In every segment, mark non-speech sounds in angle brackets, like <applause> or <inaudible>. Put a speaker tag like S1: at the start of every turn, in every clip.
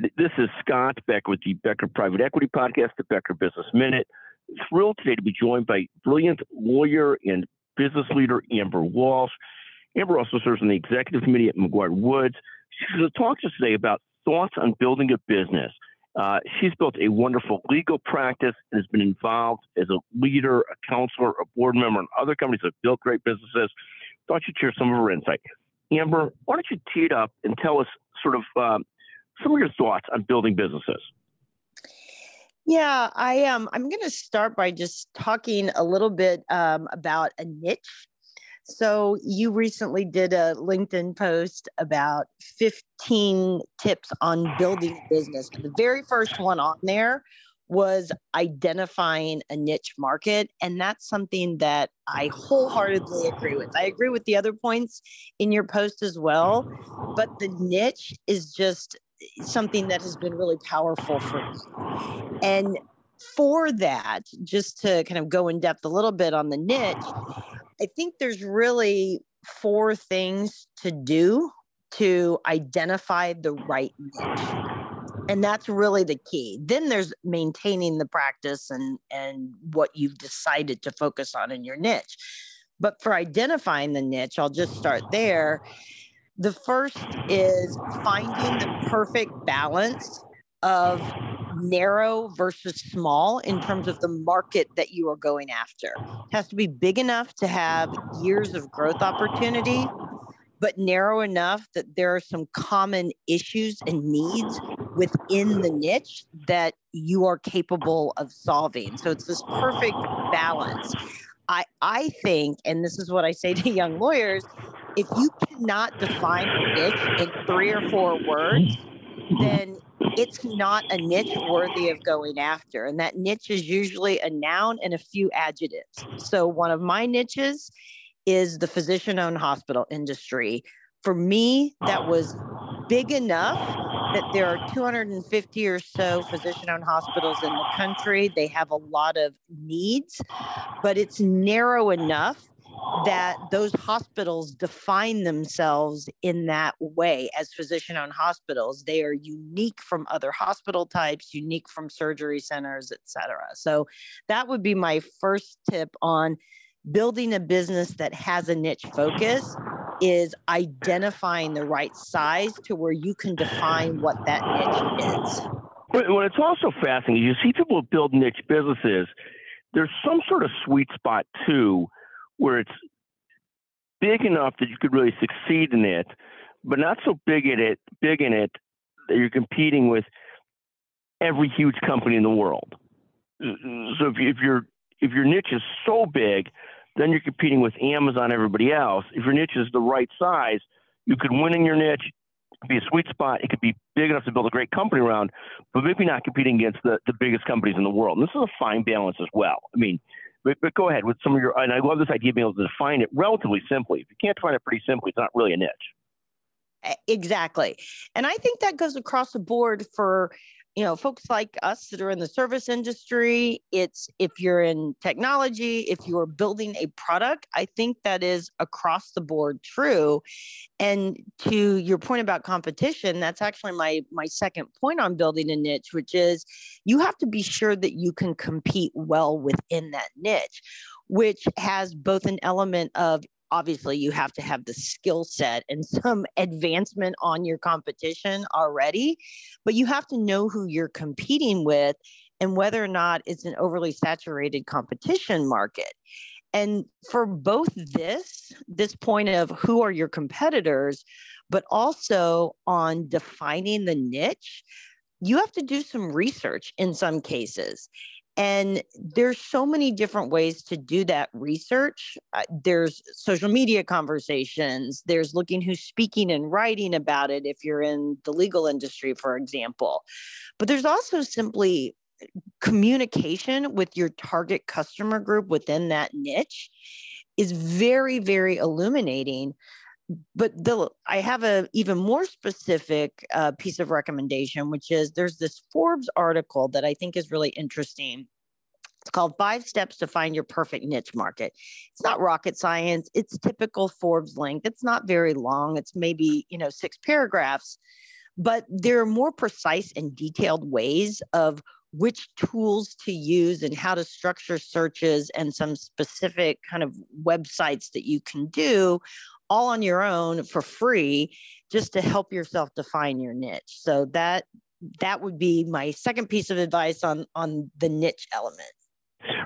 S1: This is Scott Becker with the Becker Private Equity Podcast, the Becker Business Minute. Thrilled today to be joined by brilliant lawyer and business leader Amber Walsh. Amber also serves on the executive committee at McGuireWoods. She's going to talk to us today about thoughts on building a business. Uh, she's built a wonderful legal practice and has been involved as a leader, a counselor, a board member, and other companies that have built great businesses. Thought she'd share some of her insight. Amber, why don't you tee it up and tell us sort of um, some of your thoughts on building businesses?
S2: Yeah, I am. Um, I'm going to start by just talking a little bit um, about a niche. So, you recently did a LinkedIn post about 15 tips on building a business. The very first one on there was identifying a niche market. And that's something that I wholeheartedly agree with. I agree with the other points in your post as well. But the niche is just something that has been really powerful for me. And for that, just to kind of go in depth a little bit on the niche, I think there's really four things to do to identify the right niche. And that's really the key. Then there's maintaining the practice and and what you've decided to focus on in your niche. But for identifying the niche, I'll just start there the first is finding the perfect balance of narrow versus small in terms of the market that you are going after. It has to be big enough to have years of growth opportunity, but narrow enough that there are some common issues and needs within the niche that you are capable of solving. So it's this perfect balance. I, I think, and this is what I say to young lawyers, if you cannot define a niche in three or four words, then it's not a niche worthy of going after. And that niche is usually a noun and a few adjectives. So one of my niches is the physician owned hospital industry. For me, that was big enough that there are 250 or so physician owned hospitals in the country. They have a lot of needs, but it's narrow enough that those hospitals define themselves in that way as physician owned hospitals. They are unique from other hospital types unique from surgery centers et cetera. So that would be my first tip on building a business that has a niche focus is identifying the right size to where you can define what that niche is.
S1: Well it's also fascinating. You see people build niche businesses. There's some sort of sweet spot too where it's big enough that you could really succeed in it, but not so big in it, big in it that you're competing with every huge company in the world. So if, if your if your niche is so big, then you're competing with Amazon, everybody else. If your niche is the right size, you could win in your niche. Be a sweet spot. It could be big enough to build a great company around, but maybe not competing against the, the biggest companies in the world. And this is a fine balance as well. I mean, but, but go ahead with some of your, and I love this idea of being able to define it relatively simply. If you can't define it pretty simply, it's not really a niche.
S2: Exactly. And I think that goes across the board for you know folks like us that are in the service industry it's if you're in technology if you're building a product i think that is across the board true. And to your point about competition that's actually my my second point on building a niche which is you have to be sure that you can compete well within that niche which has both an element of obviously you have to have the skill set and some <laughs> advancement on your competition already but you have to know who you're competing with and whether or not it's an overly saturated competition market. And for both this this point of who are your competitors but also on defining the niche you have to do some research in some cases and there's so many different ways to do that research. Uh, there's social media conversations, there's looking who's speaking and writing about it if you're in the legal industry, for example. But there's also simply communication with your target customer group within that niche is very, very illuminating but the I have a even more specific uh, piece of recommendation, which is there's this Forbes article that I think is really interesting. It's called Five Steps to Find Your Perfect Niche Market. It's not rocket science. It's typical Forbes length. It's not very long. It's maybe you know six paragraphs, but there are more precise and detailed ways of which tools to use and how to structure searches and some specific kind of websites that you can do all on your own for free just to help yourself define your niche. So that that would be my second piece of advice on on the niche element.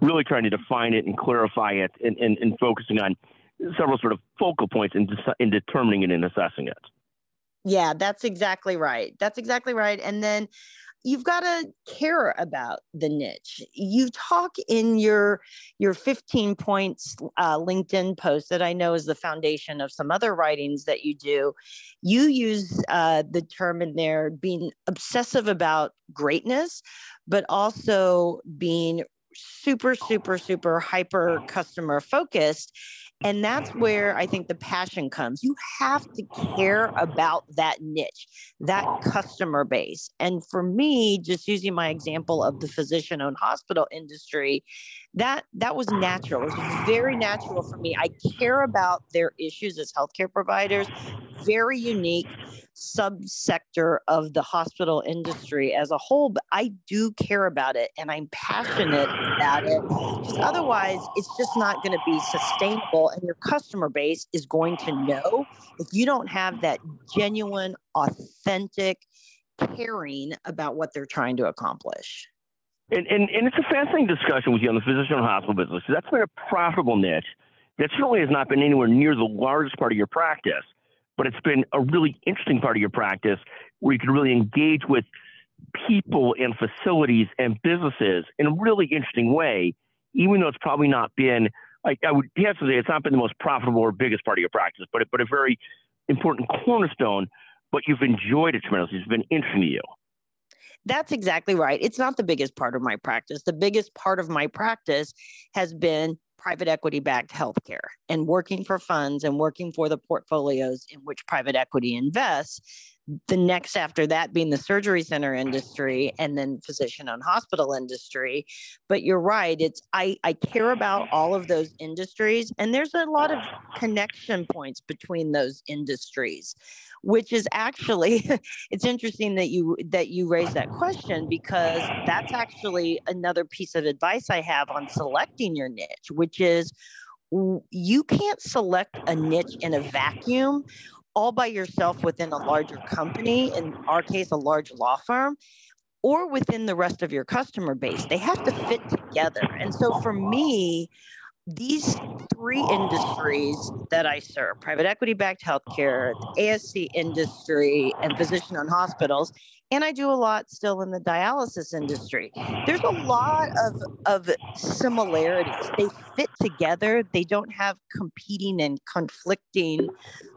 S1: Really trying to define it and clarify it and, and, and focusing on several sort of focal points in, in determining it and assessing it.
S2: Yeah that's exactly right. That's exactly right. And then you've got to care about the niche. You talk in your your 15 points uh, linkedin post that i know is the foundation of some other writings that you do. You use uh, the term in there being obsessive about greatness but also being super super super hyper customer focused and that's where I think the passion comes. You have to care about that niche, that customer base. And for me, just using my example of the physician owned hospital industry, that that was natural. It was very natural for me. I care about their issues as healthcare providers, very unique subsector of the hospital industry as a whole, but I do care about it and I'm passionate about it. Because otherwise, it's just not going to be sustainable, and your customer base is going to know if you don't have that genuine, authentic caring about what they're trying to accomplish.
S1: And, and, and it's a fascinating discussion with you on the physician hospital business. That's been a profitable niche. That certainly has not been anywhere near the largest part of your practice but it's been a really interesting part of your practice where you can really engage with people and facilities and businesses in a really interesting way, even though it's probably not been like I would have to say it's not been the most profitable or biggest part of your practice, but but a very important cornerstone. But you've enjoyed it tremendously. It's been interesting to you.
S2: That's exactly right. It's not the biggest part of my practice. The biggest part of my practice has been private equity backed healthcare and working for funds and working for the portfolios in which private equity invests. The next after that being the surgery center industry and then physician owned hospital industry. But you're right, it's I, I care about all of those industries and there's a lot of connection points between those industries which is actually <laughs> it's interesting that you that you raise that question because that's actually another piece of advice I have on selecting your niche, which is you can't select a niche in a vacuum all by yourself within a larger company, in our case, a large law firm, or within the rest of your customer base. They have to fit together. And so for me, these three industries that I serve private equity backed healthcare, ASC industry, and physician owned hospitals. And I do a lot still in the dialysis industry. There's a lot of, of similarities. They fit together, they don't have competing and conflicting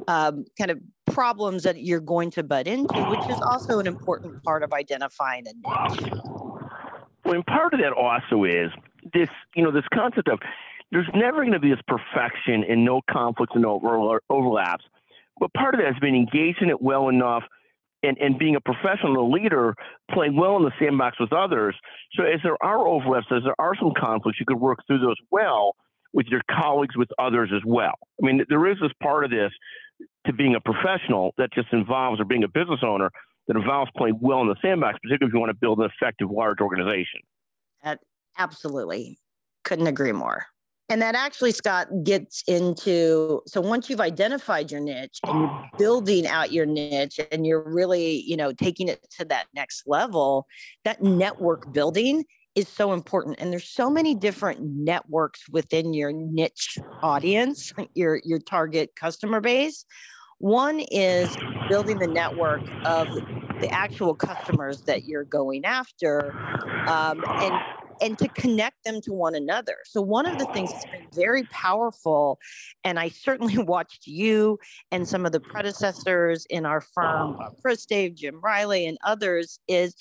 S2: um, kind of problems that you're going to butt into, which is also an important part of identifying a niche.
S1: Well, and part of that also is this, you know, this concept of there's never going to be this perfection and no conflicts and no overlaps. But part of that has been engaging it well enough and, and being a professional leader, playing well in the sandbox with others. So as there are overlaps, as there are some conflicts, you could work through those well with your colleagues, with others as well. I mean, there is this part of this to being a professional that just involves, or being a business owner that involves playing well in the sandbox, particularly if you want to build an effective large organization.
S2: absolutely. Couldn't agree more. And that actually, Scott, gets into so once you've identified your niche and you're building out your niche and you're really, you know, taking it to that next level, that network building is so important. And there's so many different networks within your niche audience, <laughs> your your target customer base. One is building the network of the actual customers that you're going after, um, and and to connect them to one another. So, one of the things that's been very powerful, and I certainly <laughs> watched you and some of the predecessors in our firm, uh, Chris Dave, Jim Riley, and others, is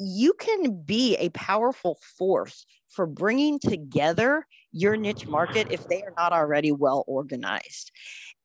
S2: you can be a powerful force for bringing together your niche market if they are not already well organized.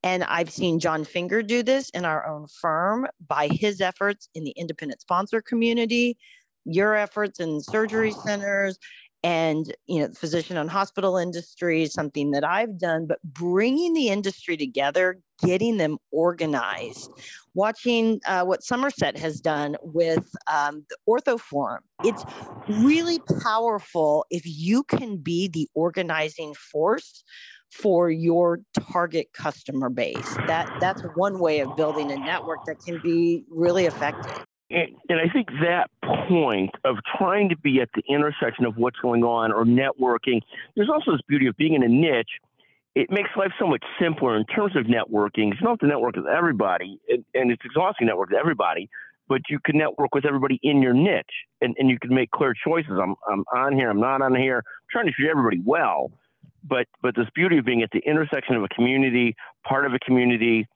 S2: And I've seen John Finger do this in our own firm by his efforts in the independent sponsor community, your efforts in surgery centers and you know physician and hospital industry something that i've done but bringing the industry together getting them organized watching uh, what somerset has done with um, the ortho forum. It's really powerful if you can be the organizing force for your target customer base. That that's one way of building a network that can be really effective
S1: and, and, I think that point of trying to be at the intersection of what's going on or networking, there's also this beauty of being in a niche. It makes life so much simpler in terms of networking. You don't have to network with everybody, and, and it's exhausting to network with everybody, but you can network with everybody in your niche, and, and you can make clear choices. I'm, I'm on here, I'm not on here. I'm trying to treat everybody well, but but this beauty of being at the intersection of a community, part of a community,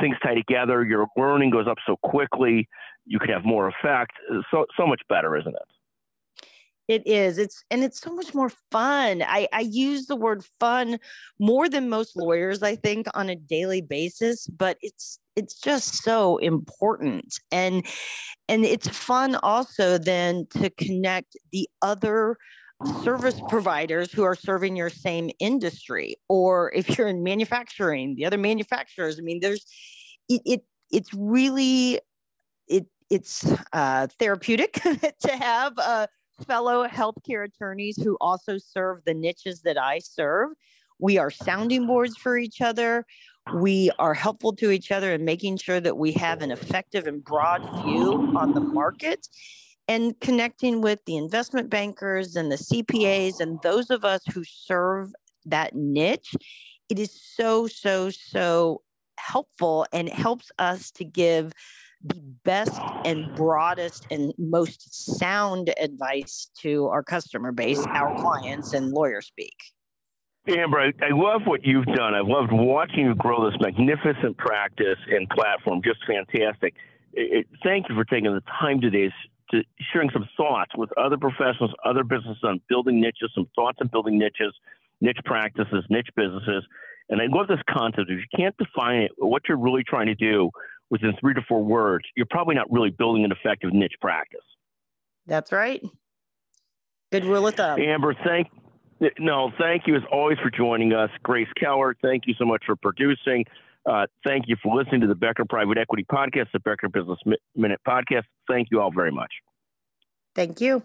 S1: things tie together. Your learning goes up so quickly. You can have more effect. So so much better, isn't it?
S2: It is. It's and it's so much more fun. I, I use the word fun more than most lawyers, I think, on a daily basis, but it's it's just so important. And and it's fun also then to connect the other service providers who are serving your same industry or if you're in manufacturing the other manufacturers i mean there's it, it it's really it it's uh, therapeutic <laughs> to have uh, fellow healthcare attorneys who also serve the niches that I serve. We are sounding boards for each other. We are helpful to each other in making sure that we have an effective and broad view on the market and connecting with the investment bankers and the CPAs and those of us who serve that niche. It is so, so, so helpful and it helps us to give the best and broadest and most sound advice to our customer base, our clients, and lawyer speak.
S1: Amber, I, I love what you've done. I've loved watching you grow this magnificent practice and platform. Just fantastic. It, thank you for taking the time today to sharing some thoughts with other professionals, other businesses on building niches, some thoughts on building niches, niche practices, niche businesses. And I love this concept. If you can't define it, what you're really trying to do within three to four words, you're probably not really building an effective niche practice.
S2: That's right. Good rule of thumb.
S1: Amber, thank no, thank you as always for joining us. Grace Keller, thank you so much for producing. Uh, thank you for listening to the Becker Private Equity Podcast, the Becker Business Minute Podcast. Thank you all very much.
S2: Thank you.